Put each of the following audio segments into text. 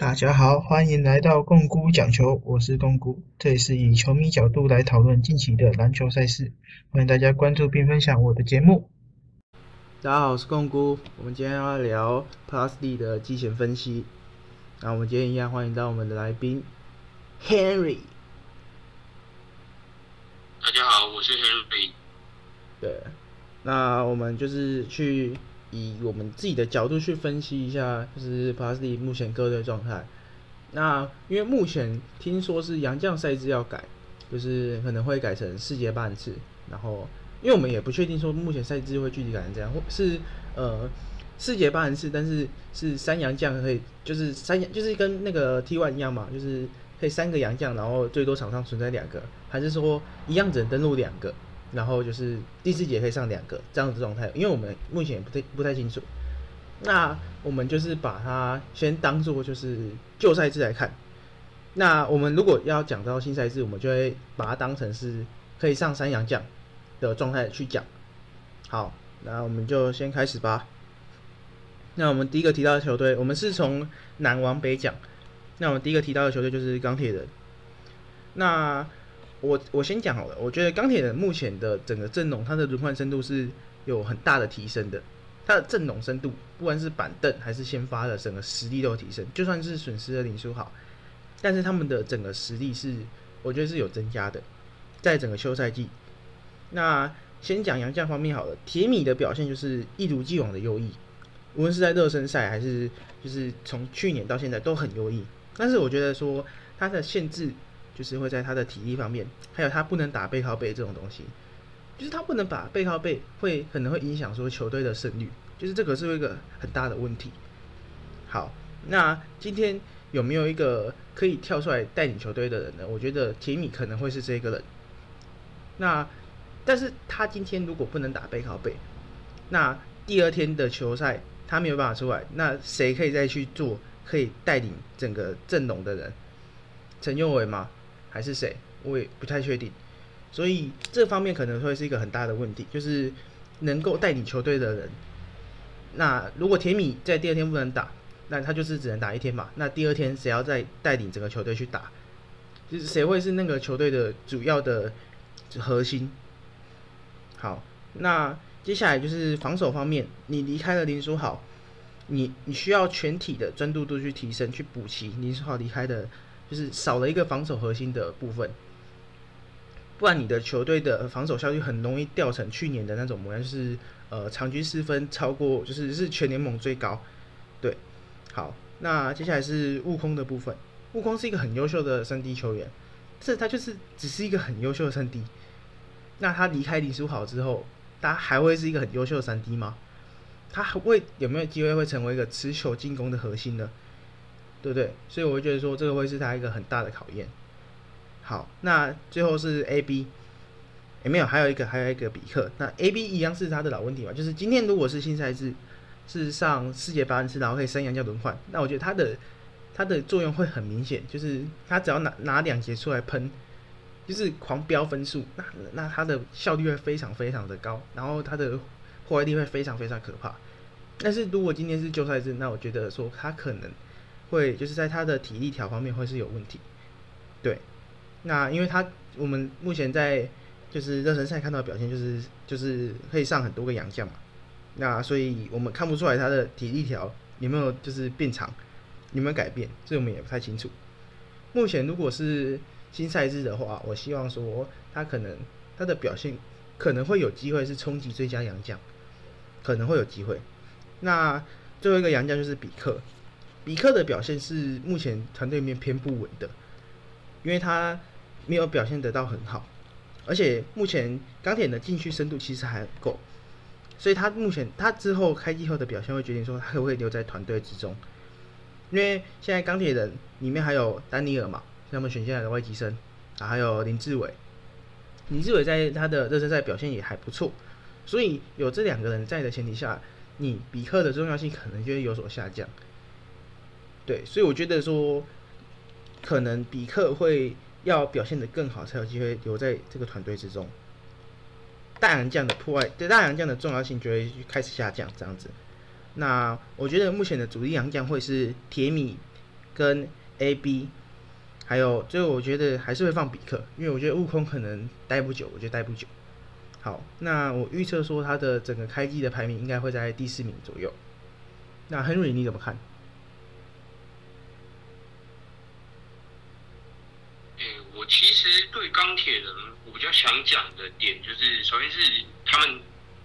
大家好，欢迎来到共姑讲球，我是共姑，这里是以球迷角度来讨论近期的篮球赛事，欢迎大家关注并分享我的节目。大家好，我是共姑，我们今天要聊 Plus D 的季前分析。那我们今天一样欢迎到我们的来宾 Henry。大家好，我是 Henry。对，那我们就是去以我们自己的角度去分析一下，就是 Plus D 目前各队状态。那因为目前听说是洋将赛制要改，就是可能会改成四节半次，然后因为我们也不确定说目前赛制会具体改成这样，或是呃四节半次，但是是三洋将可以，就是三洋就是跟那个 T one 一样嘛，就是可以三个洋将，然后最多场上存在两个，还是说一样只能登录两个，然后就是第四节可以上两个这样子状态，因为我们目前也不太不太清楚。那我们就是把它先当做就是旧赛制来看。那我们如果要讲到新赛制，我们就会把它当成是可以上三洋将的状态去讲。好，那我们就先开始吧。那我们第一个提到的球队，我们是从南往北讲。那我们第一个提到的球队就是钢铁人。那我我先讲好了，我觉得钢铁人目前的整个阵容，它的轮换深度是有很大的提升的。它的阵容深度，不管是板凳还是先发的整个实力都有提升。就算是损失了林书豪，但是他们的整个实力是，我觉得是有增加的，在整个休赛季。那先讲杨将方面好了，铁米的表现就是一如既往的优异，无论是在热身赛还是就是从去年到现在都很优异。但是我觉得说他的限制就是会在他的体力方面，还有他不能打背靠背这种东西。就是他不能把背靠背，会可能会影响说球队的胜率，就是这个是一个很大的问题。好，那今天有没有一个可以跳出来带领球队的人呢？我觉得铁米可能会是这个人。那但是他今天如果不能打背靠背，那第二天的球赛他没有办法出来，那谁可以再去做可以带领整个阵容的人？陈佑伟吗？还是谁？我也不太确定。所以这方面可能会是一个很大的问题，就是能够带领球队的人。那如果铁米在第二天不能打，那他就是只能打一天嘛。那第二天谁要再带领整个球队去打？就是谁会是那个球队的主要的核心？好，那接下来就是防守方面，你离开了林书豪，你你需要全体的专注度去提升，去补齐林书豪离开的，就是少了一个防守核心的部分。不然你的球队的防守效率很容易掉成去年的那种模样，就是呃场均失分超过，就是是全联盟最高。对，好，那接下来是悟空的部分。悟空是一个很优秀的三 D 球员，是他就是只是一个很优秀的三 D。那他离开林书豪之后，他还会是一个很优秀的三 D 吗？他还会有没有机会会成为一个持球进攻的核心呢？对不对？所以我会觉得说，这个会是他一个很大的考验。好，那最后是 A B，也没有，还有一个，还有一个比克。那 A B 一样是他的老问题嘛？就是今天如果是新赛制，是上世界八人次，然后可以三洋叫轮换，那我觉得他的他的作用会很明显，就是他只要拿拿两节出来喷，就是狂飙分数，那那他的效率会非常非常的高，然后他的破坏力会非常非常可怕。但是如果今天是旧赛制，那我觉得说他可能会就是在他的体力条方面会是有问题，对。那因为他我们目前在就是热身赛看到的表现就是就是可以上很多个洋将嘛，那所以我们看不出来他的体力条有没有就是变长，有没有改变，这我们也不太清楚。目前如果是新赛制的话，我希望说他可能他的表现可能会有机会是冲击最佳洋将，可能会有机会。那最后一个洋将就是比克，比克的表现是目前团队里面偏不稳的，因为他。没有表现得到很好，而且目前钢铁的禁区深度其实还够，所以他目前他之后开机后的表现会决定说他可不可以留在团队之中。因为现在钢铁人里面还有丹尼尔嘛，他们选进来的外籍生啊，还有林志伟，林志伟在他的热身赛表现也还不错，所以有这两个人在的前提下，你比克的重要性可能就会有所下降。对，所以我觉得说可能比克会。要表现的更好，才有机会留在这个团队之中。大洋将的破坏，对大洋将的重要性就会开始下降，这样子。那我觉得目前的主力洋将会是铁米、跟 AB，还有最后我觉得还是会放比克，因为我觉得悟空可能待不久，我觉得待不久。好，那我预测说他的整个开机的排名应该会在第四名左右。那 Henry 你怎么看？诶，我其实对钢铁人我比较想讲的点就是，首先是他们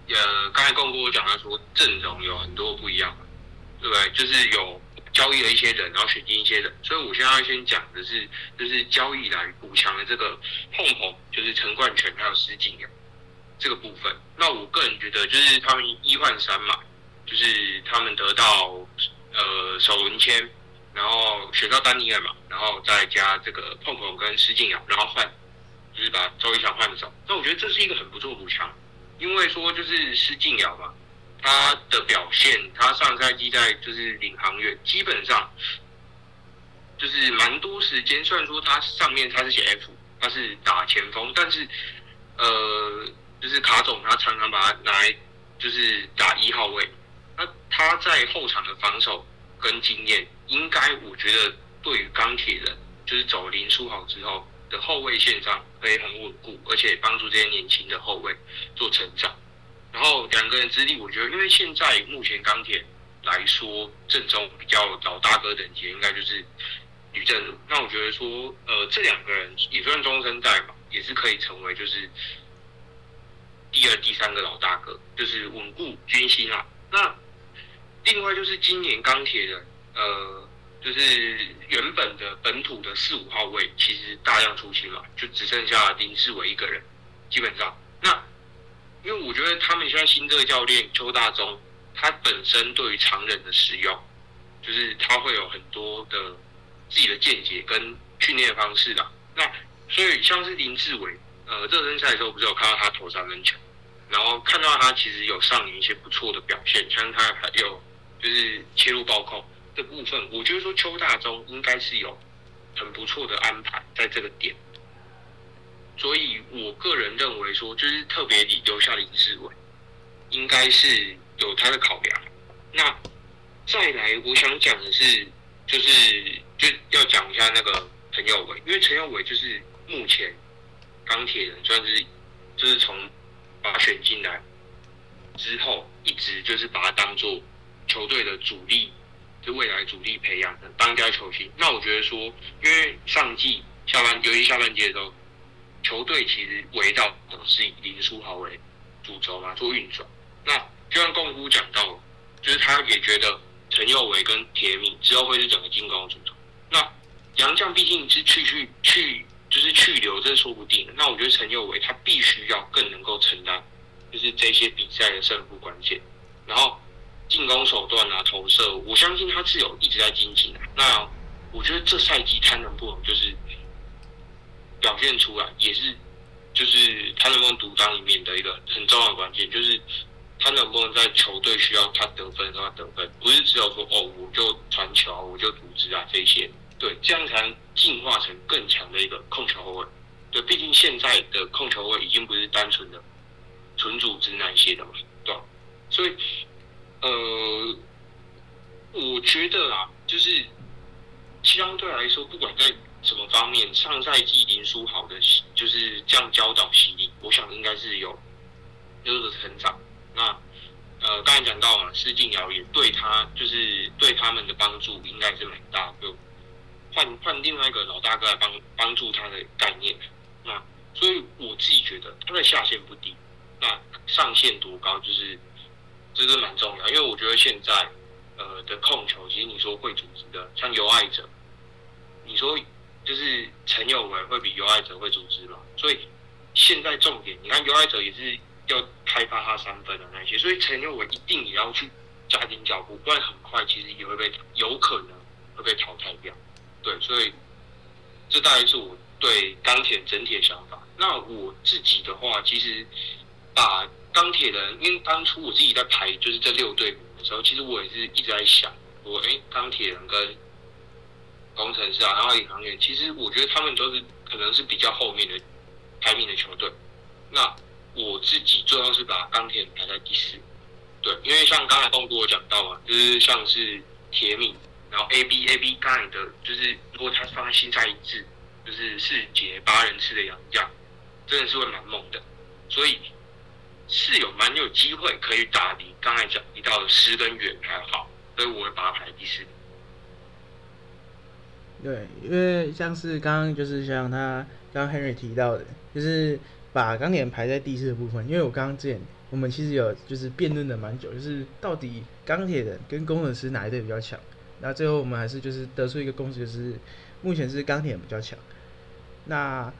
呃刚才跟我讲他说阵容有很多不一样，对不对？就是有交易了一些人，然后选进一些人，所以我现在要先讲的是，就是交易来补强的这个碰碰，就是陈冠泉还有施晋阳。这个部分，那我个人觉得就是他们一换三嘛，就是他们得到呃首轮签，然后选到丹尼尔嘛，然后再加这个碰碰跟施晋尧，然后换就是把周一翔换走。那我觉得这是一个很不错补强，因为说就是施晋尧嘛，他的表现，他上赛季在就是领航员基本上就是蛮多时间，虽然说他上面他是写 F，他是打前锋，但是呃。就是卡总，他常常把他拿来就是打一号位。那他在后场的防守跟经验，应该我觉得对于钢铁人，就是走林书豪之后的后卫线上可以很稳固，而且帮助这些年轻的后卫做成长。然后两个人之力，我觉得因为现在目前钢铁来说，正中比较老大哥等级，应该就是吕正儒。那我觉得说，呃，这两个人也算中生代吧，也是可以成为就是。第二、第三个老大哥就是稳固军心啊。那另外就是今年钢铁人，呃，就是原本的本土的四五号位，其实大量出清了，就只剩下林志伟一个人。基本上，那因为我觉得他们现在新这个教练邱大中，他本身对于常人的使用，就是他会有很多的自己的见解跟训练方式的。那所以像是林志伟，呃，热身赛的时候不是有看到他投三分球？然后看到他其实有上演一些不错的表现，像他还有就是切入暴扣的部分，我觉得说邱大中应该是有很不错的安排在这个点，所以我个人认为说就是特别留下林志伟，应该是有他的考量。那再来我想讲的是，就是就要讲一下那个陈耀伟，因为陈耀伟就是目前钢铁人算是就是从。把他选进来之后，一直就是把他当做球队的主力，是未来主力培养的当家球星。那我觉得说，因为上季下半，尤其下半季的时候，球队其实围绕的是以林书豪为主轴嘛，做运转。那就像贡夫讲到，就是他也觉得陈佑维跟铁米之后会是整个进攻的主轴。那杨将毕竟是去去去。就是去留，这说不定。那我觉得陈佑维他必须要更能够承担，就是这些比赛的胜负关键。然后进攻手段啊，投射，我相信他是有一直在精进的。那我觉得这赛季他能不能就是表现出来，也是就是他能不能独当一面的一个很重要的关键，就是他能不能在球队需要他得分让他得分，不是只有说哦我就传球，我就组织啊这些。对，这样才能进化成更强的一个控球后卫。对，毕竟现在的控球后卫已经不是单纯的纯组织那些的嘛，对吧？所以，呃，我觉得啊，就是相对来说，不管在什么方面，上赛季林书豪的，就是这样教导洗礼，我想应该是有有所成长。那呃，刚才讲到嘛，施晋尧也对他，就是对他们的帮助应该是蛮大，就。换换另外一个老大哥来帮帮助他的概念，那所以我自己觉得他的下限不低，那上限多高就是这是蛮重要，因为我觉得现在呃的控球，其实你说会组织的，像有爱者，你说就是陈友文会比有爱者会组织嘛？所以现在重点，你看有爱者也是要开发他三分的那些，所以陈友文一定也要去加紧脚步，不然很快其实也会被有可能会被淘汰掉。对，所以这大概是我对钢铁整体的想法。那我自己的话，其实把钢铁人，因为当初我自己在排就是这六队的时候，其实我也是一直在想，我哎，钢铁人跟工程师啊，然后领航员，其实我觉得他们都是可能是比较后面的排名的球队。那我自己最后是把钢铁人排在第四。对，因为像刚才东哥我讲到嘛，就是像是铁米。然后 A B A B 刚才的，就是如果他放在新赛一致，就是四节八人次的洋将，真的是会蛮猛的，所以是有蛮有机会可以打你刚才讲提到的诗跟远还好，所以我会把它排第四。对，因为像是刚刚就是像他刚刚 Henry 提到的，就是把钢铁人排在第四的部分。因为我刚刚之前我们其实有就是辩论的蛮久，就是到底钢铁人跟工程师哪一队比较强？那最后我们还是就是得出一个共识，就是目前是钢铁人比较强。那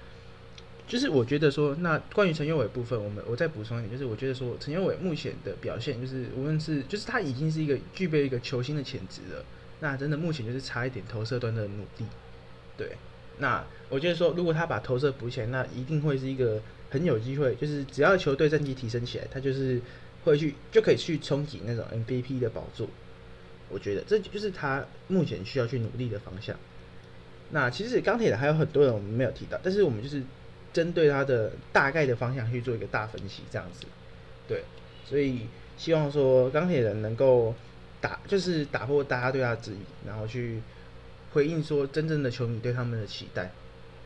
就是我觉得说，那关于陈佑伟部分，我们我再补充一点，就是我觉得说陈佑伟目前的表现，就是无论是就是他已经是一个具备一个球星的潜质了。那真的目前就是差一点投射端的努力，对。那我觉得说，如果他把投射补起来，那一定会是一个很有机会，就是只要球队战绩提升起来，他就是会去就可以去冲击那种 MVP 的宝座。我觉得这就是他目前需要去努力的方向。那其实钢铁的还有很多人我们没有提到，但是我们就是针对他的大概的方向去做一个大分析，这样子。对，所以希望说钢铁人能够。打就是打破大家对他的质疑，然后去回应说真正的球迷对他们的期待，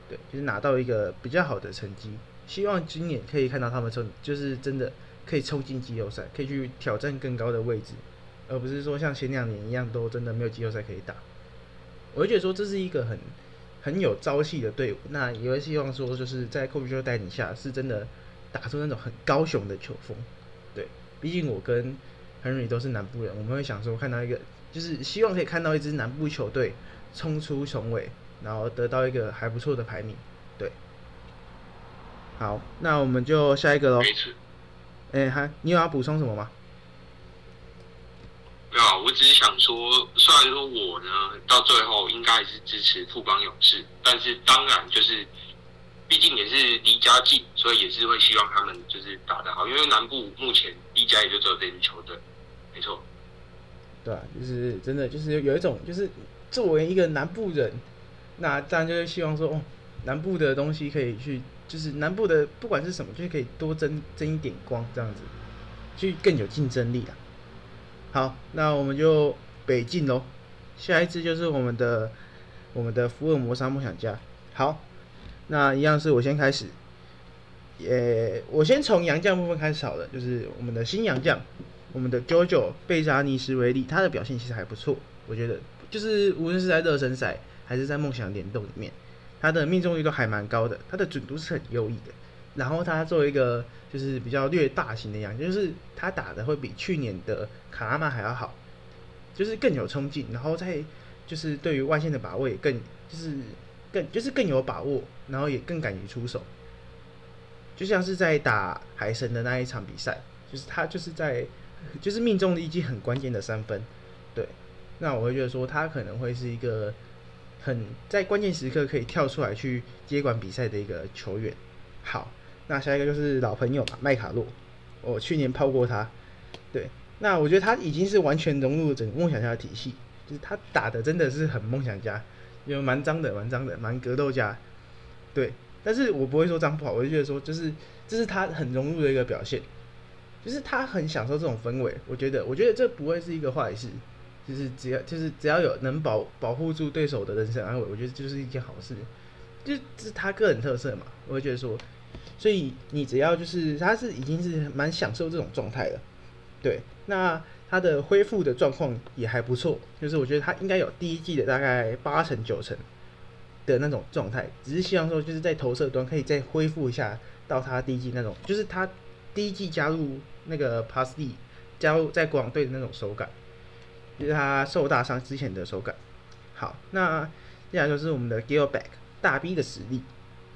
对，就是拿到一个比较好的成绩。希望今年可以看到他们冲，就是真的可以冲进季后赛，可以去挑战更高的位置，而不是说像前两年一样都真的没有季后赛可以打。我就觉得说这是一个很很有朝气的队伍，那也会希望说就是在科比球带领下，是真的打出那种很高雄的球风。对，毕竟我跟。Henry 都是南部人，我们会想说看到一个，就是希望可以看到一支南部球队冲出重围，然后得到一个还不错的排名。对，好，那我们就下一个喽。哎，还你有要补充什么吗？啊，我只是想说，虽然说我呢到最后应该还是支持富邦勇士，但是当然就是，毕竟也是离家近，所以也是会希望他们就是打得好，因为南部目前离家也就只有这支球队。没错，对啊，就是真的，就是有一种，就是作为一个南部人，那当然就是希望说，哦，南部的东西可以去，就是南部的不管是什么，就是可以多争争一点光，这样子，去更有竞争力啊。好，那我们就北进喽，下一支就是我们的我们的福尔摩沙梦想家。好，那一样是我先开始，也我先从洋将部分开始好了，就是我们的新洋将。我们的 JoJo 贝扎尼斯为例，他的表现其实还不错，我觉得就是无论是在热身赛还是在梦想联动里面，他的命中率都还蛮高的，他的准度是很优异的。然后他作为一个就是比较略大型的样，就是他打的会比去年的卡拉曼还要好，就是更有冲劲，然后在就是对于外线的把握也更就是更就是更有把握，然后也更敢于出手，就像是在打海神的那一场比赛，就是他就是在。就是命中的一记很关键的三分，对，那我会觉得说他可能会是一个很在关键时刻可以跳出来去接管比赛的一个球员。好，那下一个就是老朋友嘛，麦卡洛，我去年泡过他，对，那我觉得他已经是完全融入整个梦想家的体系，就是他打的真的是很梦想家，因为蛮脏的，蛮脏的，蛮格斗家，对，但是我不会说脏不好，我就觉得说就是这是他很融入的一个表现。就是他很享受这种氛围，我觉得，我觉得这不会是一个坏事。就是只要，就是只要有能保保护住对手的人身安危，我觉得就是一件好事。就是他个人特色嘛，我会觉得说，所以你只要就是他是已经是蛮享受这种状态了。对，那他的恢复的状况也还不错，就是我觉得他应该有第一季的大概八成九成的那种状态，只是希望说就是在投射端可以再恢复一下到他第一季那种，就是他。第一季加入那个 Pass D，加入在国王队的那种手感，就是他受大伤之前的手感。好，那接下来就是我们的 Gilback 大 B 的实力，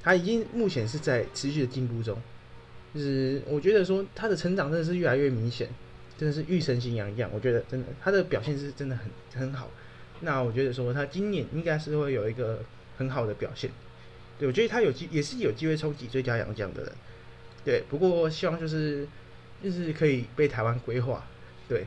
他已经目前是在持续的进步中，就是我觉得说他的成长真的是越来越明显，真的是玉成型一样，我觉得真的他的表现是真的很很好。那我觉得说他今年应该是会有一个很好的表现，对我觉得他有机也是有机会冲击最佳洋将的人。对，不过希望就是就是可以被台湾规划。对，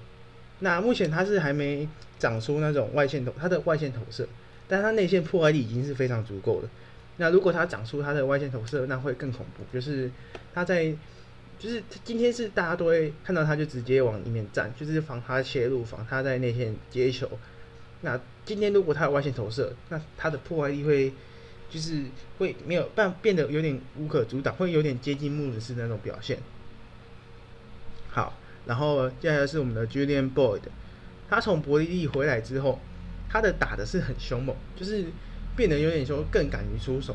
那目前他是还没长出那种外线投，他的外线投射，但他内线破坏力已经是非常足够了。那如果它长出它的外线投射，那会更恐怖。就是它在，就是今天是大家都会看到它就直接往里面站，就是防它切入，防它在内线接球。那今天如果他有外线投射，那他的破坏力会就是会没有办变得有点无可阻挡，会有点接近穆伦斯那种表现。好，然后接下来是我们的 Julian Boyd，他从伯利利回来之后，他的打的是很凶猛，就是变得有点说更敢于出手，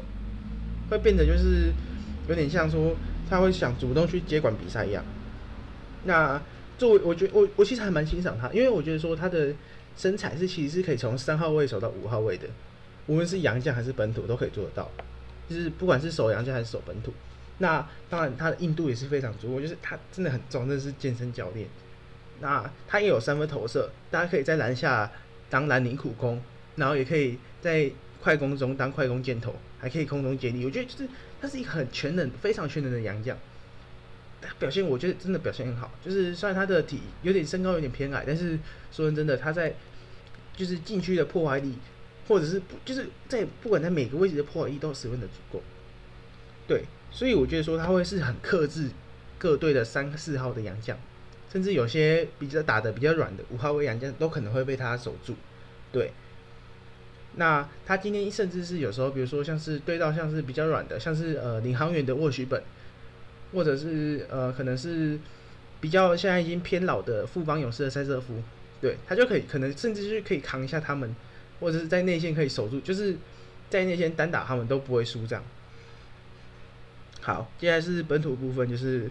会变得就是有点像说他会想主动去接管比赛一样。那作为我觉我我其实还蛮欣赏他，因为我觉得说他的身材是其实是可以从三号位守到五号位的，无论是洋将还是本土都可以做得到，就是不管是守洋将还是守本土。那当然他的硬度也是非常足，我就是他真的很壮，真的是健身教练。那他也有三分投射，大家可以在篮下当篮领苦攻，然后也可以在快攻中当快攻箭头，还可以空中接力。我觉得就是他是一个很全能、非常全能的洋将。表现我觉得真的表现很好，就是虽然他的体有点身高有点偏矮，但是说真的，他在就是禁区的破坏力，或者是不就是在不管在每个位置的破坏力都十分的足够。对，所以我觉得说他会是很克制各队的三四号的洋将，甚至有些比较打的比较软的五号位洋将都可能会被他守住。对，那他今天甚至是有时候，比如说像是对到像是比较软的，像是呃领航员的沃许本。或者是呃，可能是比较现在已经偏老的富邦勇士的塞瑟夫，对他就可以可能甚至是可以扛一下他们，或者是在内线可以守住，就是在内线单打他们都不会输这样。好，接下来是本土部分，就是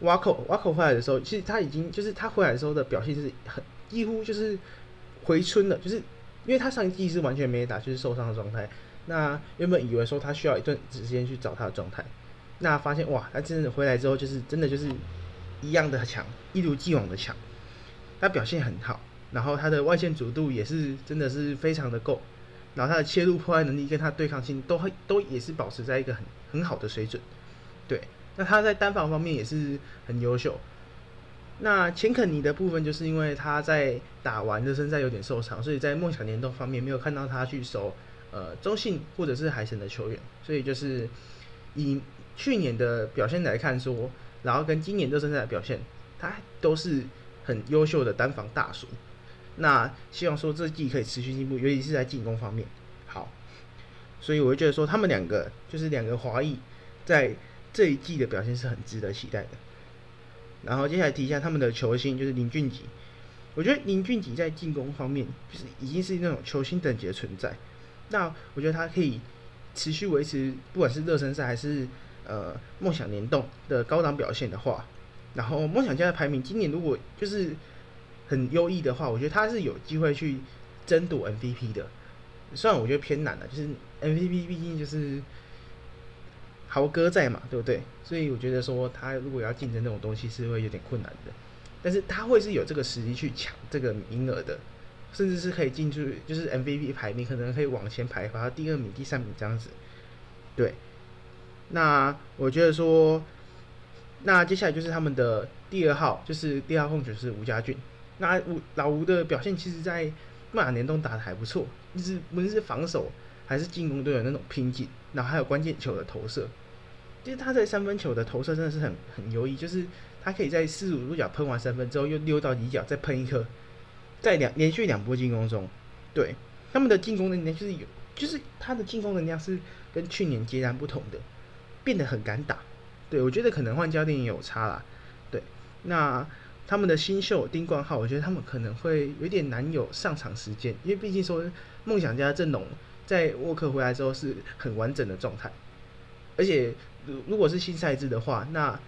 瓦口瓦口回来的时候，其实他已经就是他回来的时候的表现是很几乎就是回春了，就是因为他上一季是完全没打，就是受伤的状态。那原本以为说他需要一段时间去找他的状态。那发现哇，他真的回来之后就是真的就是一样的强，一如既往的强。他表现很好，然后他的外线主度也是真的是非常的够，然后他的切入破坏能力跟他对抗性都会都也是保持在一个很很好的水准。对，那他在单防方面也是很优秀。那钱肯尼的部分就是因为他在打完热身赛有点受伤，所以在梦想联动方面没有看到他去守呃中信或者是海神的球员，所以就是以。去年的表现来看说，然后跟今年热身赛的表现，他都是很优秀的单防大叔。那希望说这季可以持续进步，尤其是在进攻方面。好，所以我会觉得说他们两个就是两个华裔，在这一季的表现是很值得期待的。然后接下来提一下他们的球星，就是林俊杰。我觉得林俊杰在进攻方面就是已经是那种球星等级的存在。那我觉得他可以持续维持，不管是热身赛还是。呃，梦想联动的高档表现的话，然后梦想家的排名今年如果就是很优异的话，我觉得他是有机会去争夺 MVP 的。虽然我觉得偏难了，就是 MVP 毕竟就是豪哥在嘛，对不对？所以我觉得说他如果要竞争这种东西是会有点困难的。但是他会是有这个实力去抢这个名额的，甚至是可以进去，就是 MVP 排名可能可以往前排，排到第二名、第三名这样子，对。那我觉得说，那接下来就是他们的第二号，就是第二控球是吴家俊。那吴老吴的表现，其实在曼联中打的还不错，就是无论是防守还是进攻都有那种拼劲，然后还有关键球的投射。其实他在三分球的投射真的是很很优异，就是他可以在四十五度角喷完三分之后，又溜到底角再喷一颗，在两连续两波进攻中，对他们的进攻能力就是有，就是他的进攻能量是跟去年截然不同的。变得很敢打，对我觉得可能换教练也有差啦。对，那他们的新秀丁冠浩，我觉得他们可能会有点难有上场时间，因为毕竟说梦想家阵容在沃克回来之后是很完整的状态，而且如如果是新赛制的话，那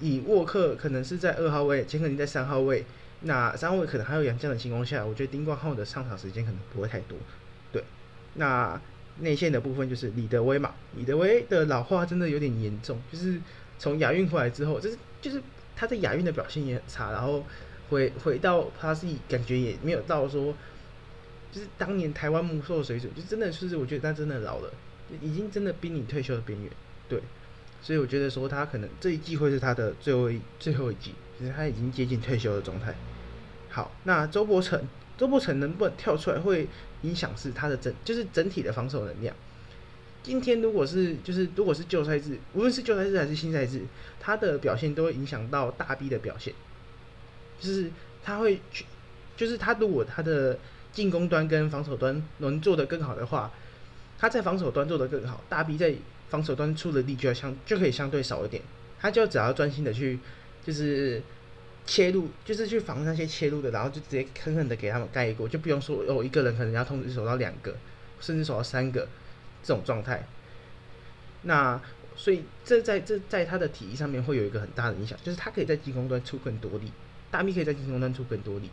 以沃克可能是在二号位，钱可宁在三号位，那三号位可能还有杨绛的情况下，我觉得丁冠浩的上场时间可能不会太多。对，那。内线的部分就是李德威嘛，李德威的老化真的有点严重，就是从亚运回来之后，就是就是他在亚运的表现也很差，然后回回到他自己感觉也没有到说，就是当年台湾木兽水准，就真的是我觉得他真的老了，已经真的濒临退休的边缘，对，所以我觉得说他可能这一季会是他的最后一最后一季，其实他已经接近退休的状态。好，那周伯成。周伯成能不能跳出来，会影响是他的整，就是整体的防守能量。今天如果是就是如果是旧赛制，无论是旧赛制还是新赛制，他的表现都会影响到大 B 的表现。就是他会去，就是他如果他的进攻端跟防守端能做得更好的话，他在防守端做得更好，大 B 在防守端出的力就要相就可以相对少一点，他就只要专心的去就是切入，就是去防那些切入的，然后就直接狠狠的给他们盖过，就不用说哦一个人可能要同时守到两个，甚至守到三个这种状态。那所以这在这在他的体力上面会有一个很大的影响，就是他可以在进攻端出更多力，大 B 可以在进攻端出更多力。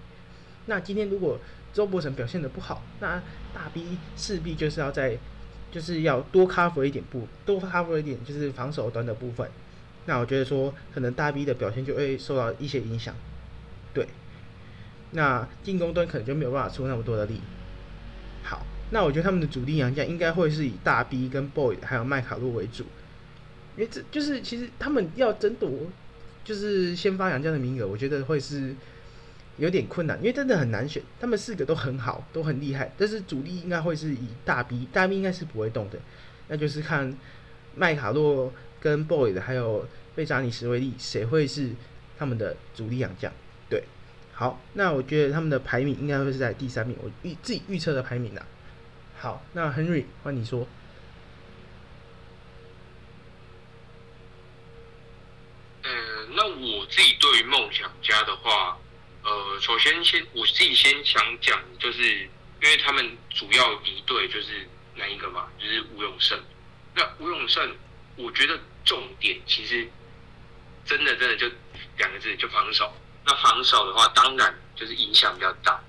那今天如果周伯成表现的不好，那大 B 势必就是要在就是要多 cover 一点部，多 cover 一点就是防守端的部分。那我觉得说可能大 B 的表现就会受到一些影响，对。那进攻端可能就没有办法出那么多的力。好，那我觉得他们的主力洋将应该会是以大 B 跟 Boy 还有麦卡洛为主。因为这就是其实他们要争夺就是先发洋将的名额，我觉得会是有点困难，因为真的很难选。他们四个都很好，都很厉害，但是主力应该会是以大 B，大 B 应该是不会动的。那就是看麦卡洛跟 Boy 的，还有贝扎尼什维利谁会是他们的主力养将。对，好，那我觉得他们的排名应该会是在第三名，我预自己预测的排名啊。好，那 Henry 换你说。那我自己对于梦想家的话，呃，首先先我自己先想讲，就是因为他们主要敌对就是哪一个嘛，就是吴永胜。那吴永胜，我觉得重点其实真的真的就两个字，就防守。那防守的话，当然就是影响比较大，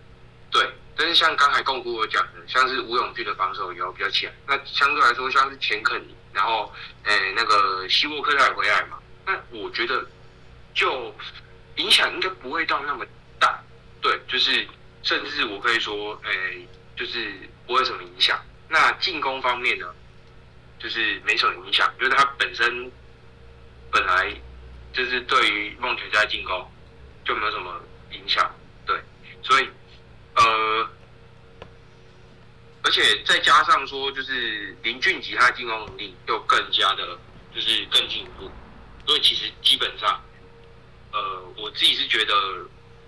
对。但是像刚才共姑我讲的，像是吴永俊的防守也要比较强。那相对来说，像是钱肯，然后诶那个希沃克他也回来嘛。那我觉得。就影响应该不会到那么，对，就是甚至我可以说，诶，就是不会什么影响。那进攻方面呢，就是没什么影响，因为他本身本来就是对于梦泉家进攻就没有什么影响，对，所以呃，而且再加上说，就是林俊杰他的进攻能力又更加的，就是更进一步，所以其实基本上。呃，我自己是觉得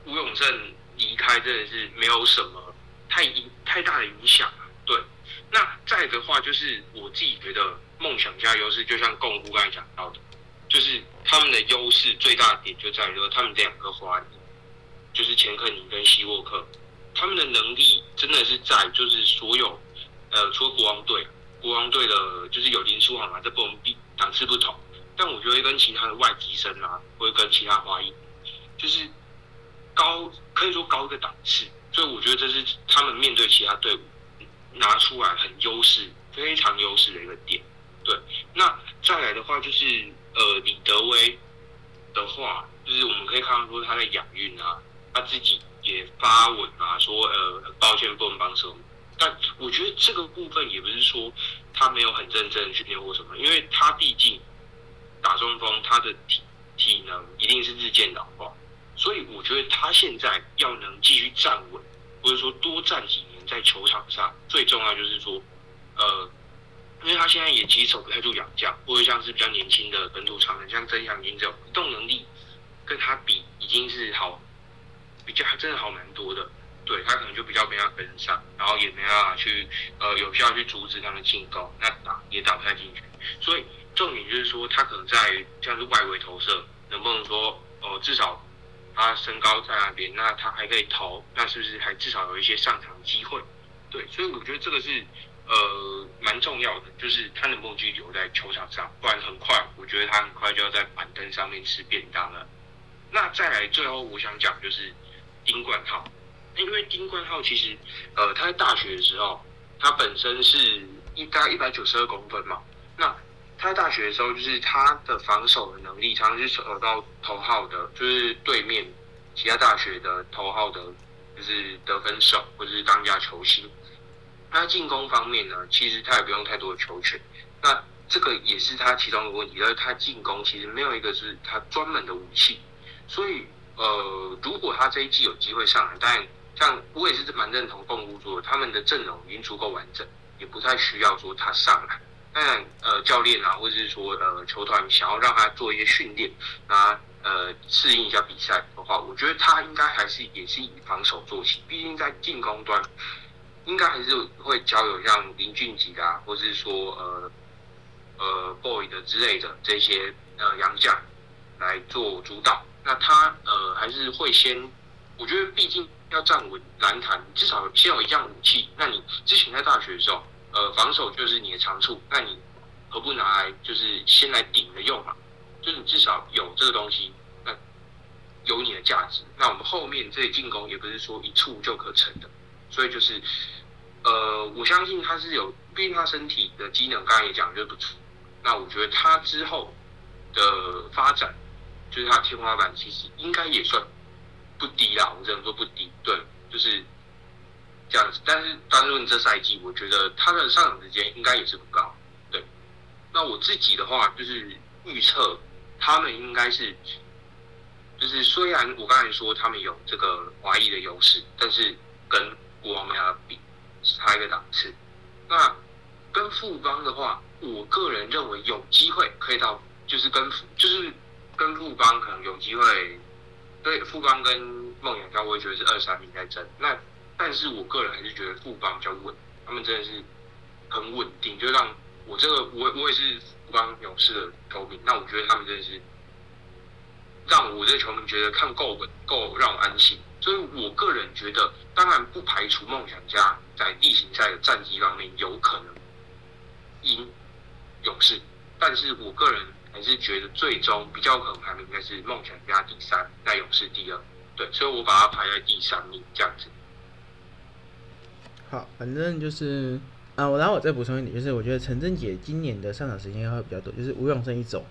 吴永正离开真的是没有什么太影太大的影响对，那再的话就是我自己觉得梦想家优势，就像共夫刚才讲到的，就是他们的优势最大的点就在于说他们两个华裔，就是钱克尼跟希沃克，他们的能力真的是在就是所有呃，除了国王队，国王队的就是有林书豪嘛，这不比档次不同。但我觉得跟其他的外籍生啊，或者跟其他华裔，就是高可以说高一个档次，所以我觉得这是他们面对其他队伍拿出来很优势、非常优势的一个点。对，那再来的话就是呃李德威的话，就是我们可以看到说他在养运啊，他自己也发文啊，说呃抱歉不能帮手，但我觉得这个部分也不是说他没有很认真训练或什么，因为他毕竟。打中锋，他的体体能一定是日渐老化，所以我觉得他现在要能继续站稳，或者说多站几年在球场上，最重要就是说，呃，因为他现在也其实守不太住养将，或者像是比较年轻的本土常人，像曾祥军这种移动能力跟他比，已经是好比较真的好蛮多的，对他可能就比较没办法跟上，然后也没办法去呃有效去阻止他们进攻，那打也打不太进去，所以。重点就是说，他可能在像是外围投射，能不能说哦，至少他身高在那边，那他还可以投，那是不是还至少有一些上场机会？对，所以我觉得这个是呃蛮重要的，就是他能不能继留在球场上，不然很快，我觉得他很快就要在板凳上面吃便当了。那再来最后我想讲就是丁冠浩，因为丁冠浩其实呃他在大学的时候，他本身是一大概一百九十二公分嘛，那他大学的时候，就是他的防守的能力，常常是守到头号的，就是对面其他大学的头号的，就是得分手或者是当家球星。他进攻方面呢，其实他也不用太多的球权，那这个也是他其中的问题。而他进攻其实没有一个是他专门的武器，所以呃，如果他这一季有机会上来，但像我也是蛮认同共屋说，他们的阵容已经足够完整，也不太需要说他上来。但呃，教练啊，或者是说呃，球团想要让他做一些训练，那呃适应一下比赛的话，我觉得他应该还是也是以防守做起，毕竟在进攻端应该还是会交有像林俊杰啊，或者是说呃呃 boy 的之类的这些呃洋将来做主导。那他呃还是会先，我觉得毕竟要站稳篮坛，至少先有一样武器。那你之前在大学的时候，呃防守就是你的长处，那你何不拿来就是先来顶着用嘛？就是你至少有这个东西，那有你的价值。那我们后面这进攻也不是说一触就可成的，所以就是呃我相信他是有，毕竟他身体的机能刚才也讲就是不错。那我觉得他之后的发展。就是他天花板其实应该也算不低啦，我只能说不低。对，就是这样子。但是单论这赛季，我觉得他的上场时间应该也是不高。对，那我自己的话就是预测他们应该是，就是虽然我刚才说他们有这个华裔的优势，但是跟国王要比差一个档次。那跟富邦的话，我个人认为有机会可以到，就是跟就是。跟富邦可能有机会，对富邦跟梦想家，我也觉得是二三名在争。那但是我个人还是觉得富邦比较稳，他们真的是很稳定，就让我这个我我也是富邦勇士的球迷，那我觉得他们真的是让我这球迷觉得看够稳，够让我安心。所以我个人觉得，当然不排除梦想家在例行赛的战绩方面有可能赢勇士，但是我个人。还是觉得最终比较可能排名应该是梦想家第三，在勇士第二，对，所以我把它排在第三名这样子。好，反正就是啊，我然后我再补充一点，就是我觉得陈真姐今年的上场时间会比较多，就是吴永生一走，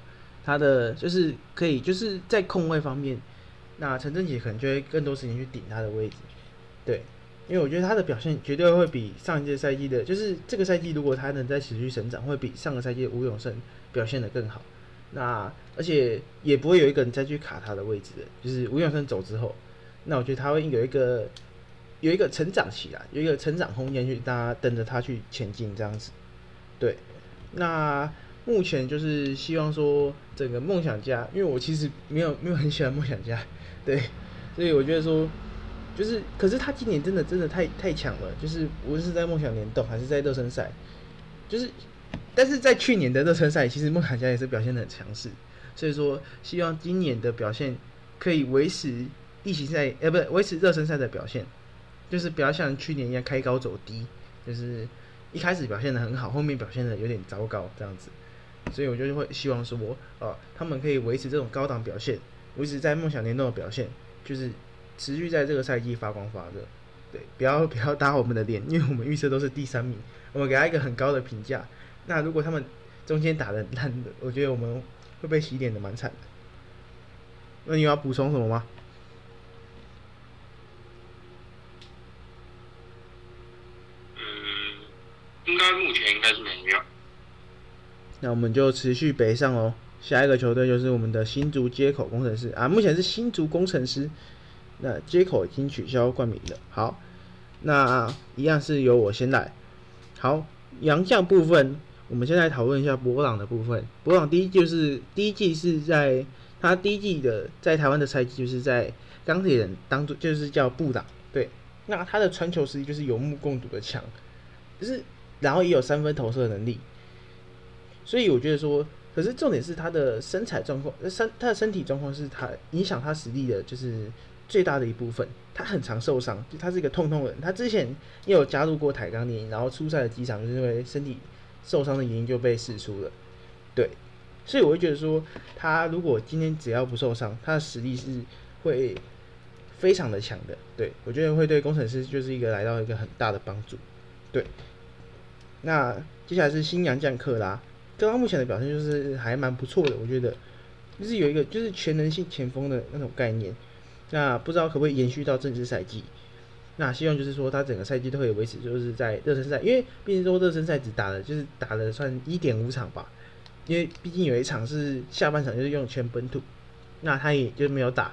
他的就是可以就是在控位方面，那陈真姐可能就会更多时间去顶他的位置，对，因为我觉得他的表现绝对会比上一届赛季的，就是这个赛季如果他能再持续成长，会比上个赛季吴永生表现的更好。那而且也不会有一个人再去卡他的位置的，就是吴永生走之后，那我觉得他会有一个有一个成长期啊，有一个成长空间去大家等着他去前进这样子。对，那目前就是希望说整个梦想家，因为我其实没有没有很喜欢梦想家，对，所以我觉得说就是，可是他今年真的真的太太强了，就是无论是在梦想联动还是在热身赛，就是。但是在去年的热身赛，其实梦想家也是表现的很强势，所以说希望今年的表现可以维持例行赛，呃，不是维持热身赛的表现，就是不要像去年一样开高走低，就是一开始表现的很好，后面表现的有点糟糕这样子，所以我就会希望说，呃，他们可以维持这种高档表现，维持在梦想联动的表现，就是持续在这个赛季发光发热，对，不要不要打我们的脸，因为我们预测都是第三名，我们给他一个很高的评价。那如果他们中间打的烂的，我觉得我们会被洗脸的蛮惨的。那你要补充什么吗？嗯，应该目前应该是没有。那我们就持续北上哦。下一个球队就是我们的新竹接口工程师啊，目前是新竹工程师。那接口已经取消冠名了。好，那一样是由我先来。好，洋将部分。我们现在讨论一下博朗的部分。博朗第一就是第一季是在他第一季的在台湾的赛季，就是在钢铁人当中就是叫部长。对，那他的传球实力就是有目共睹的强，就是然后也有三分投射的能力。所以我觉得说，可是重点是他的身材状况，身他的身体状况是他影响他实力的，就是最大的一部分。他很常受伤，就他是一个痛痛人。他之前也有加入过台钢联，然后出赛的几场就是因为身体。受伤的原因就被释出了，对，所以我会觉得说，他如果今天只要不受伤，他的实力是会非常的强的，对我觉得会对工程师就是一个来到一个很大的帮助，对。那接下来是新洋将克拉，克拉目前的表现就是还蛮不错的，我觉得就是有一个就是全能性前锋的那种概念，那不知道可不可以延续到正式赛季。那希望就是说，他整个赛季都可以维持，就是在热身赛，因为毕竟说热身赛只打了，就是打了算一点五场吧。因为毕竟有一场是下半场就是用全本土，那他也就没有打，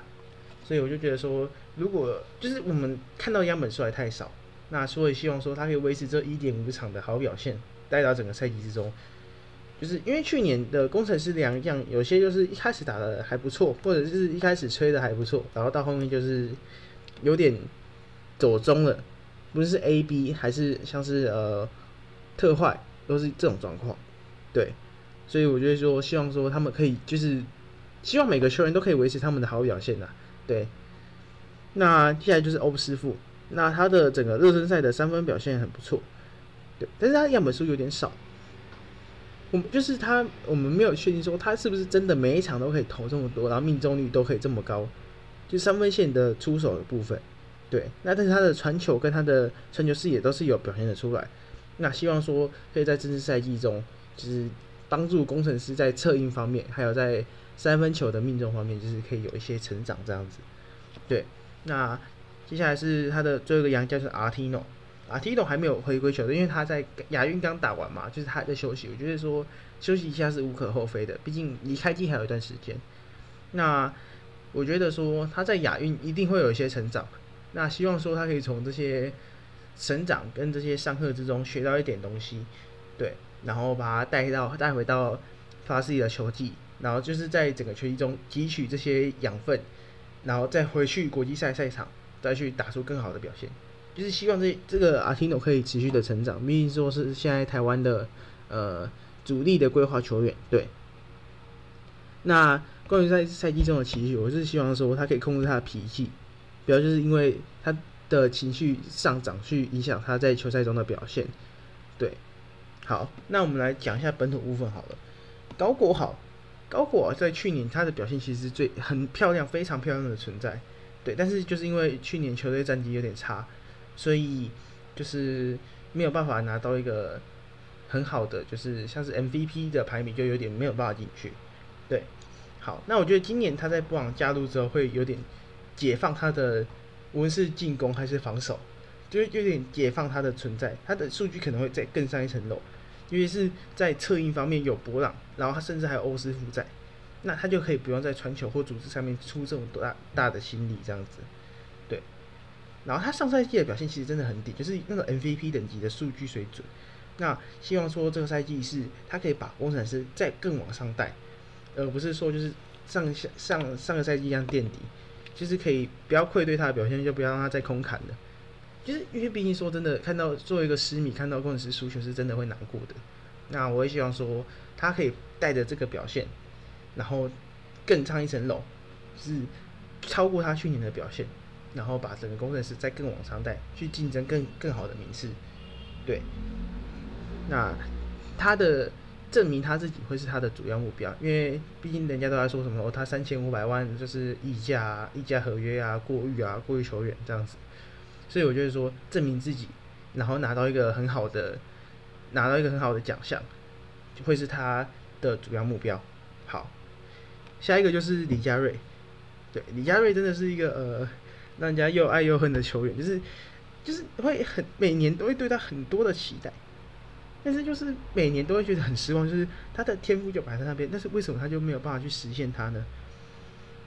所以我就觉得说，如果就是我们看到样本数还太少，那所以希望说他可以维持这一点五场的好表现，带到整个赛季之中，就是因为去年的工程师两样，有些就是一开始打的还不错，或者是一开始吹的还不错，然后到后面就是有点走中了，不是 A B 还是像是呃特坏，都是这种状况。对，所以我觉得说，希望说他们可以就是希望每个球员都可以维持他们的好表现呐。对，那接下来就是欧布师傅，那他的整个热身赛的三分表现很不错，对，但是他样本数有点少。我们就是他，我们没有确定说他是不是真的每一场都可以投这么多，然后命中率都可以这么高，就三分线的出手的部分，对。那但是他的传球跟他的传球视野都是有表现的出来。那希望说可以在正式赛季中，就是帮助工程师在策应方面，还有在三分球的命中方面，就是可以有一些成长这样子。对。那接下来是他的最后一个洋将是阿提诺。啊，T 总还没有回归球队，因为他在亚运刚打完嘛，就是他在休息。我觉得说休息一下是无可厚非的，毕竟离开季还有一段时间。那我觉得说他在亚运一定会有一些成长。那希望说他可以从这些成长跟这些上课之中学到一点东西，对，然后把他带到带回到法斯利的球技，然后就是在整个球季中汲取这些养分，然后再回去国际赛赛场，再去打出更好的表现。就是希望这这个阿提诺可以持续的成长，毕竟说是现在台湾的呃主力的规划球员。对。那关于在赛季中的情绪，我是希望说他可以控制他的脾气，不要就是因为他的情绪上涨去影响他在球赛中的表现。对。好，那我们来讲一下本土部分好了。高国好，高国在去年他的表现其实最很漂亮，非常漂亮的存在。对，但是就是因为去年球队战绩有点差。所以就是没有办法拿到一个很好的，就是像是 MVP 的排名，就有点没有办法进去。对，好，那我觉得今年他在布朗加入之后，会有点解放他的，无论是进攻还是防守，就是有点解放他的存在，他的数据可能会再更上一层楼，因为是在策应方面有博朗，然后他甚至还有欧斯负在，那他就可以不用在传球或组织上面出这种大大的心力这样子。对然后他上赛季的表现其实真的很顶，就是那种 MVP 等级的数据水准。那希望说这个赛季是他可以把工程师再更往上带，而不是说就是上上上上个赛季一样垫底，就是可以不要愧对他的表现，就不要让他再空砍了。就是因为毕竟说真的，看到作为一个师迷看到工程师输球是真的会难过的。那我也希望说他可以带着这个表现，然后更上一层楼，是超过他去年的表现。然后把整个工程师再更往上带，去竞争更更好的名次，对。那他的证明他自己会是他的主要目标，因为毕竟人家都在说什么，哦，他三千五百万就是溢价、溢价合约啊、过誉啊、过誉球员这样子。所以我就是说证明自己，然后拿到一个很好的，拿到一个很好的奖项，就会是他的主要目标。好，下一个就是李佳瑞，对，李佳瑞真的是一个呃。让人家又爱又恨的球员，就是就是会很每年都会对他很多的期待，但是就是每年都会觉得很失望，就是他的天赋就摆在那边，但是为什么他就没有办法去实现他呢？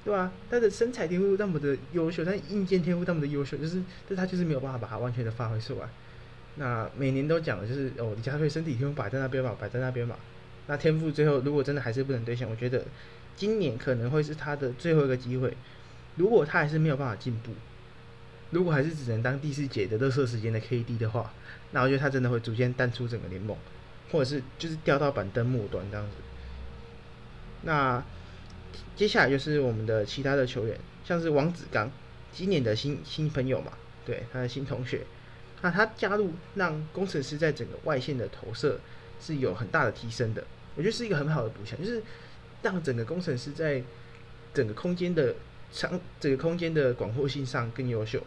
对吧？他的身材天赋那么的优秀，但硬件天赋那么的优秀，就是但他就是没有办法把它完全的发挥出来。那每年都讲的就是哦，李佳瑞身体天赋摆在那边嘛，摆在那边嘛。那天赋最后如果真的还是不能兑现，我觉得今年可能会是他的最后一个机会。如果他还是没有办法进步，如果还是只能当第四节的热射时间的 KD 的话，那我觉得他真的会逐渐淡出整个联盟，或者是就是掉到板凳末端这样子。那接下来就是我们的其他的球员，像是王子刚，今年的新新朋友嘛，对他的新同学，那他加入让工程师在整个外线的投射是有很大的提升的，我觉得是一个很好的补强，就是让整个工程师在整个空间的。场这个空间的广阔性上更优秀，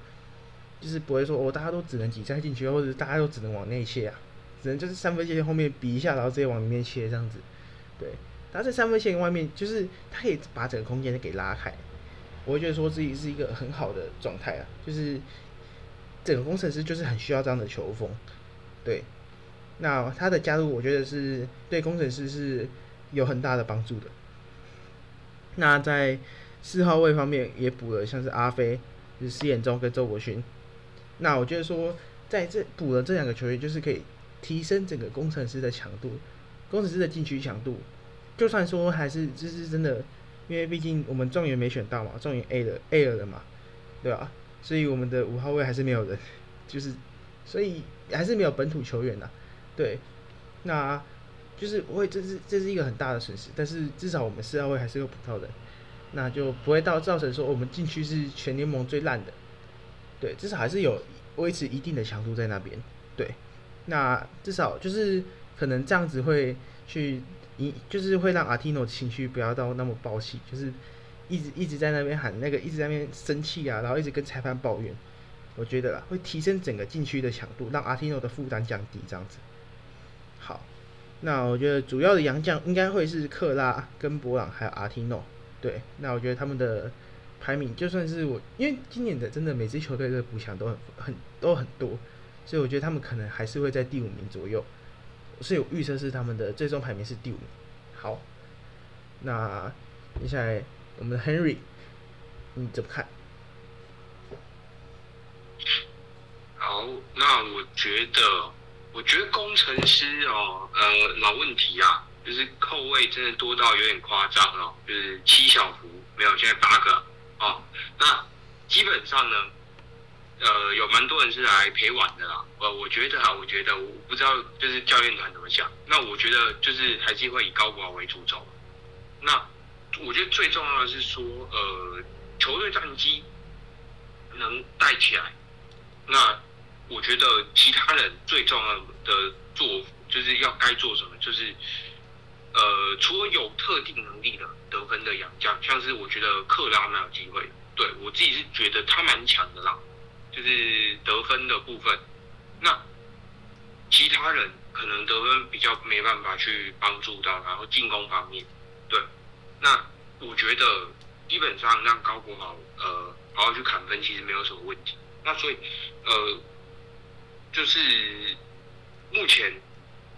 就是不会说哦，大家都只能挤塞进去，或者大家都只能往内切啊，只能就是三分线后面比一下，然后直接往里面切这样子。对，他在三分线外面，就是他可以把整个空间给拉开。我会觉得说自己是一个很好的状态啊，就是整个工程师就是很需要这样的球风。对，那他的加入，我觉得是对工程师是有很大的帮助的。那在四号位方面也补了，像是阿飞、就是施眼中跟周国勋。那我觉得说，在这补了这两个球员，就是可以提升整个工程师的强度，工程师的禁区强度，就算说还是就是真的，因为毕竟我们状元没选到嘛，状元 A 了 A 了的嘛，对吧？所以我们的五号位还是没有人，就是所以还是没有本土球员呐，对，那就是会这是这是一个很大的损失，但是至少我们四号位还是有葡萄的，那就不会到造成说我们禁区是全联盟最烂的，对，至少还是有维持一定的强度在那边，对，那至少就是可能这样子会去一就是会让阿提诺情绪不要到那么暴气，就是一直一直在那边喊那个一直在那边生气啊，然后一直跟裁判抱怨，我觉得啦会提升整个禁区的强度，让阿提诺的负担降低，这样子。那我觉得主要的洋将应该会是克拉跟博朗还有阿提诺，对，那我觉得他们的排名就算是我，因为今年的真的每支球队的补强都很很都很多，所以我觉得他们可能还是会在第五名左右，所以我预测是他们的最终排名是第五名。好，那接下来我们的 Henry，你怎么看？好，那我觉得，我觉得工程师哦，呃，老问题啊，就是扣位真的多到有点夸张哦，就是七小福没有，现在八个哦。那基本上呢，呃，有蛮多人是来陪玩的啦。呃，我觉得啊，我觉得我不知道就是教练团怎么想。那我觉得就是还是会以高国豪为主走。那我觉得最重要的是说，呃，球队战绩能带起来。那我觉得其他人最重要的做就是要该做什么，就是呃，除了有特定能力的得分的洋将，像是我觉得克拉蛮有机会，对我自己是觉得他蛮强的啦，就是得分的部分。那其他人可能得分比较没办法去帮助到，然后进攻方面，对，那我觉得基本上让高国豪呃好好去砍分，其实没有什么问题。那所以呃。就是目前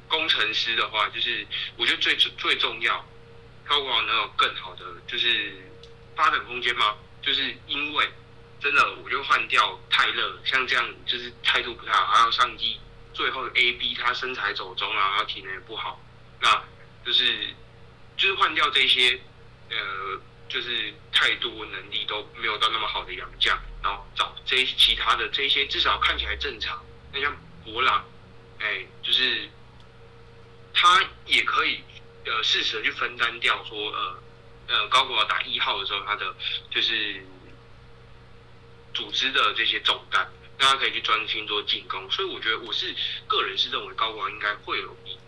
工程师的话，就是我觉得最最重要，高国豪能有更好的就是发展空间吗？就是因为真的，我就换掉泰勒，像这样就是态度不太好，还要上季最后 A B 他身材走中，然后体能也不好，那就是就是换掉这些呃，就是态度能力都没有到那么好的洋将，然后找这其他的这些至少看起来正常。那像博朗，哎，就是他也可以呃适时的去分担掉说呃呃高国豪打一号的时候他的就是组织的这些重担，让他可以去专心做进攻。所以我觉得我是个人是认为高国豪应该会有比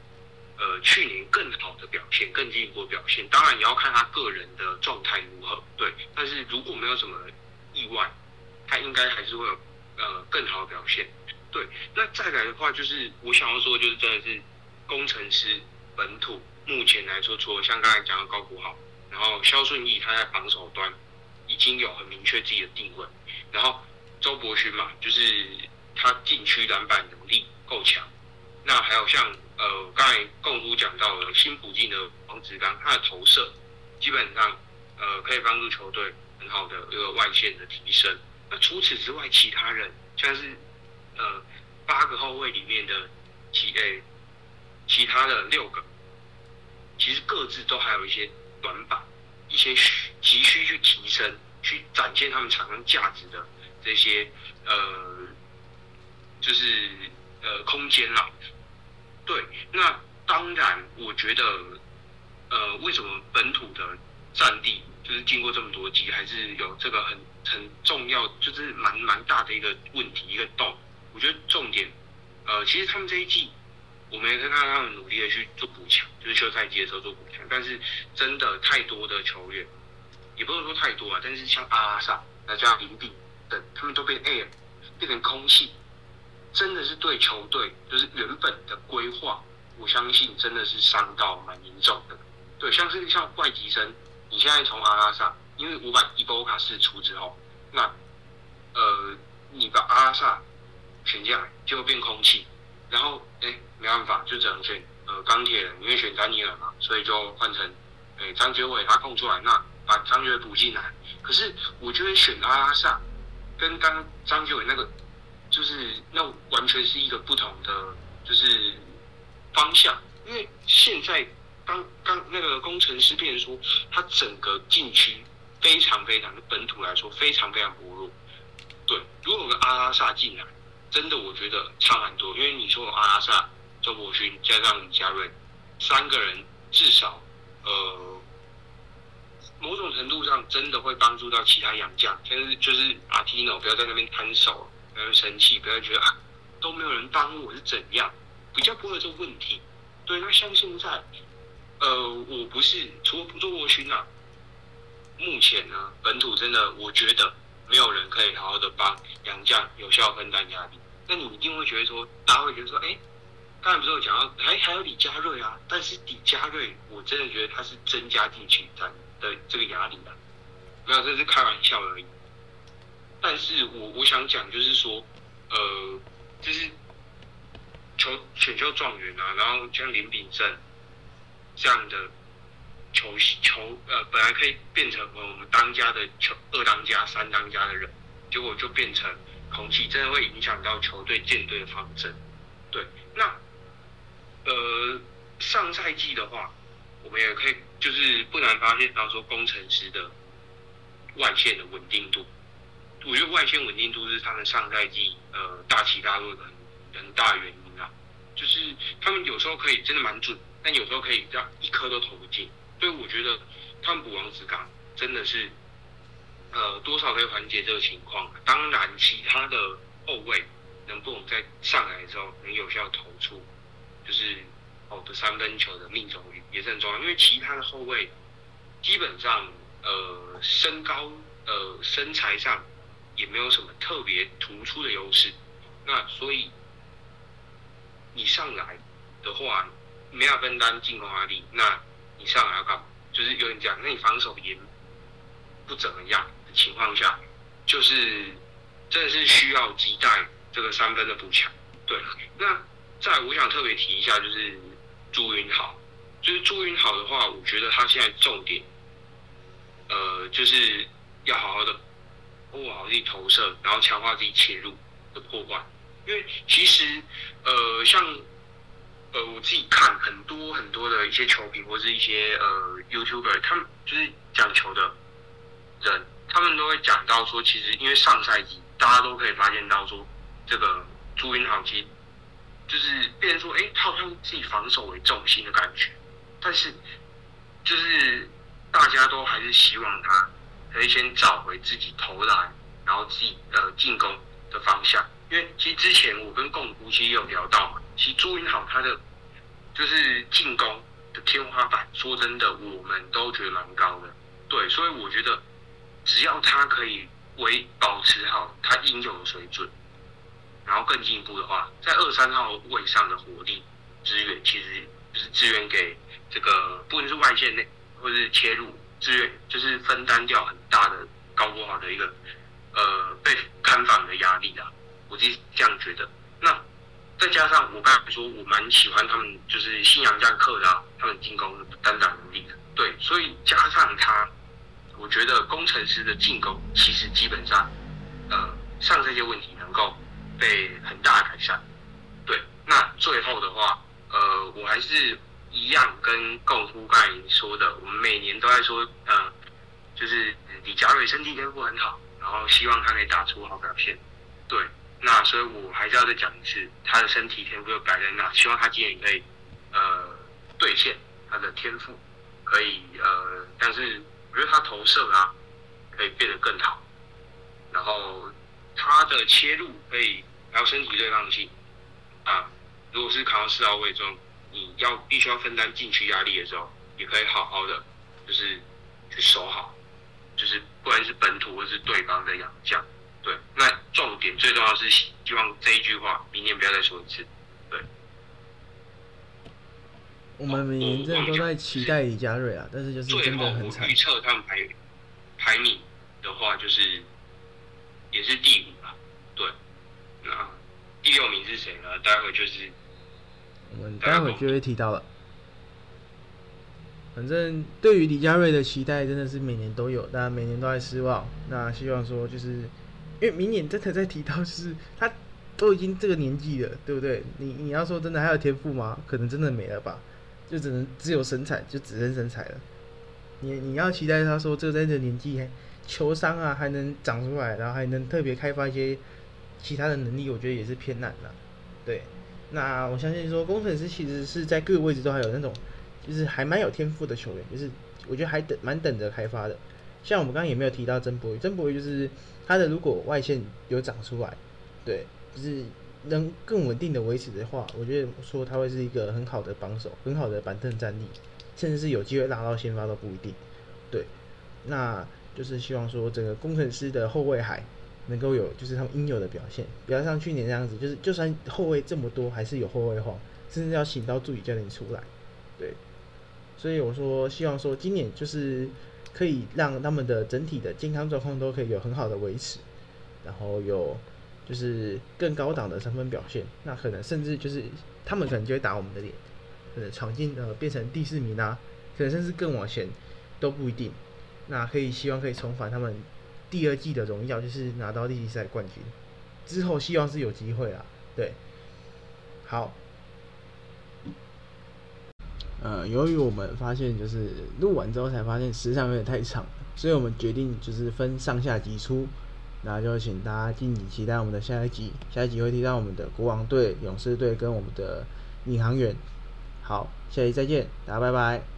呃去年更好的表现，更进一步的表现。当然也要看他个人的状态如何，对。但是如果没有什么意外，他应该还是会有呃更好的表现。对，那再来的话，就是我想要说，就是真的是工程师本土目前来说，除了像刚才讲的高古豪，然后肖顺义他在防守端已经有很明确自己的定位，然后周伯勋嘛，就是他禁区篮板能力够强，那还有像呃刚才共夫讲到了新普进的王子刚，他的投射基本上呃可以帮助球队很好的一个外线的提升。那除此之外，其他人像是。呃，八个后卫里面的其 A，其他的六个，其实各自都还有一些短板，一些需急需去提升、去展现他们场上价值的这些呃，就是呃空间啦。对，那当然，我觉得呃，为什么本土的战地就是经过这么多季，还是有这个很很重要，就是蛮蛮大的一个问题，一个洞。我觉得重点，呃，其实他们这一季，我们也可以看到他们努力的去做补强，就是休赛季的时候做补强。但是真的太多的球员，也不能说太多啊，但是像阿拉萨、那加林炳等，他们都被 air 变成空气，真的是对球队就是原本的规划，我相信真的是伤到蛮严重的。对，像是像外籍生，你现在从阿拉萨，因为我把伊波卡释出之后，那呃，你把阿拉萨。选进来就变空气，然后哎没办法就只能选呃钢铁人，因为选丹尼尔嘛，所以就换成哎张学伟他空出来，那把张学伟补进来。可是我觉得选阿拉萨跟刚张学伟那个就是那完全是一个不同的就是方向，因为现在刚刚那个工程师变说，他整个禁区非常非常的本土来说非常非常薄弱。对，如果有个阿拉萨进来，真的我觉得差很多，因为你说阿拉萨、周伯勋加上李佳瑞三个人，至少呃某种程度上真的会帮助到其他洋将，但是就是阿提诺不要在那边摊手，不要生气，不要觉得啊都没有人帮我是怎样，比较不会有这个问题。对，那像现在，呃，我不是除了周伯勋啊，目前呢本土真的我觉得。没有人可以好好的帮杨绛有效分担压力，那你一定会觉得说，大家会觉得说，哎，刚才不是有讲到，还还有李佳瑞啊，但是李佳瑞，我真的觉得他是增加进去战的这个压力的，没有，这是开玩笑而已。但是我我想讲就是说，呃，就是球选秀状元啊，然后像林炳胜这样的。球球呃，本来可以变成我们当家的球二当家、三当家的人，结果就变成空气，真的会影响到球队建队的方针。对，那呃上赛季的话，我们也可以就是不难发现到说工程师的外线的稳定度，我觉得外线稳定度是他们上赛季呃大起大落的很很大原因啊，就是他们有时候可以真的蛮准，但有时候可以让一颗都投不进。所以我觉得他们补王子刚真的是，呃，多少可以缓解这个情况。当然，其他的后卫能不能在上来的时候能有效投出，就是好的三分球的命中率也是很重要。因为其他的后卫基本上，呃，身高、呃，身材上也没有什么特别突出的优势。那所以你上来的话，没有分担进攻压力，那。你上来要干嘛？就是有点这样。那你防守也不怎么样情况下，就是真的是需要期待这个三分的补强。对，那再我想特别提一下，就是朱云豪。就是朱云豪的话，我觉得他现在重点，呃，就是要好好的握好自己投射，然后强化自己切入的破关。因为其实，呃，像。呃，我自己看很多很多的一些球评或是一些呃 YouTuber，他们就是讲球的人，他们都会讲到说，其实因为上赛季大家都可以发现到说，这个朱云豪其实就是变成说，哎，他好像自己防守为重心的感觉，但是就是大家都还是希望他可以先找回自己投篮，然后自己呃进攻的方向，因为其实之前我跟共姑其实有聊到嘛。其实朱云豪他的就是进攻的天花板，说真的，我们都觉得蛮高的。对，所以我觉得只要他可以维保持好他应有的水准，然后更进一步的话，在二三号位上的火力支援，其实就是支援给这个不论是外线内或是切入支援，就是分担掉很大的高国豪的一个呃被看防的压力啊。我是这样觉得。那再加上我刚才说，我蛮喜欢他们，就是新洋将克的，他们进攻单打能力的。对，所以加上他，我觉得工程师的进攻其实基本上，呃，上这些问题能够被很大的改善。对，那最后的话，呃，我还是一样跟共夫刚才说的，我们每年都在说，呃，就是李佳瑞身体天赋很好，然后希望他可以打出好表现。对。那所以，我还是要再讲一次，他的身体天赋又摆在那，希望他今年可以呃兑现他的天赋，可以呃，但是我觉得他投射啊可以变得更好，然后他的切入可以还有身体对抗性啊，如果是考到四号位中，你要必须要分担禁区压力的时候，也可以好好的就是去守好，就是不管是本土或是对方的洋将。对，那重点最重要是希望这一句话明年不要再说一次。对，我们每年真的都在期待李佳瑞啊，但是就是真的很惨。预测他们排排名的话，就是也是第五吧。对，那第六名是谁呢？待会就是我们待会就会提到了。反正对于李佳瑞的期待真的是每年都有，但每年都在失望。那希望说就是。因为明年真的在提到，就是他都已经这个年纪了，对不对？你你要说真的还有天赋吗？可能真的没了吧。就只能只有身材，就只剩身材了。你你要期待他说，这在这年纪球商啊还能长出来，然后还能特别开发一些其他的能力，我觉得也是偏难的。对，那我相信说工程师其实是在各个位置都还有那种，就是还蛮有天赋的球员，就是我觉得还等蛮等着开发的。像我们刚刚也没有提到曾博宇，曾博宇就是他的如果外线有长出来，对，就是能更稳定的维持的话，我觉得说他会是一个很好的帮手，很好的板凳战力，甚至是有机会拉到先发都不一定。对，那就是希望说整个工程师的后卫海能够有就是他们应有的表现，不要像去年那样子，就是就算后卫这么多，还是有后卫荒，甚至要请到助理教练出来。对，所以我说希望说今年就是。可以让他们的整体的健康状况都可以有很好的维持，然后有就是更高档的三分表现，那可能甚至就是他们可能就会打我们的脸，可能闯进呃变成第四名啊，可能甚至更往前都不一定。那可以希望可以重返他们第二季的荣耀，就是拿到历赛冠军之后，希望是有机会啦。对，好。呃，由于我们发现就是录完之后才发现时长有点太长，所以我们决定就是分上下集出，那就请大家敬请期待我们的下一集。下一集会提到我们的国王队、勇士队跟我们的宇航员。好，下集再见，大家拜拜。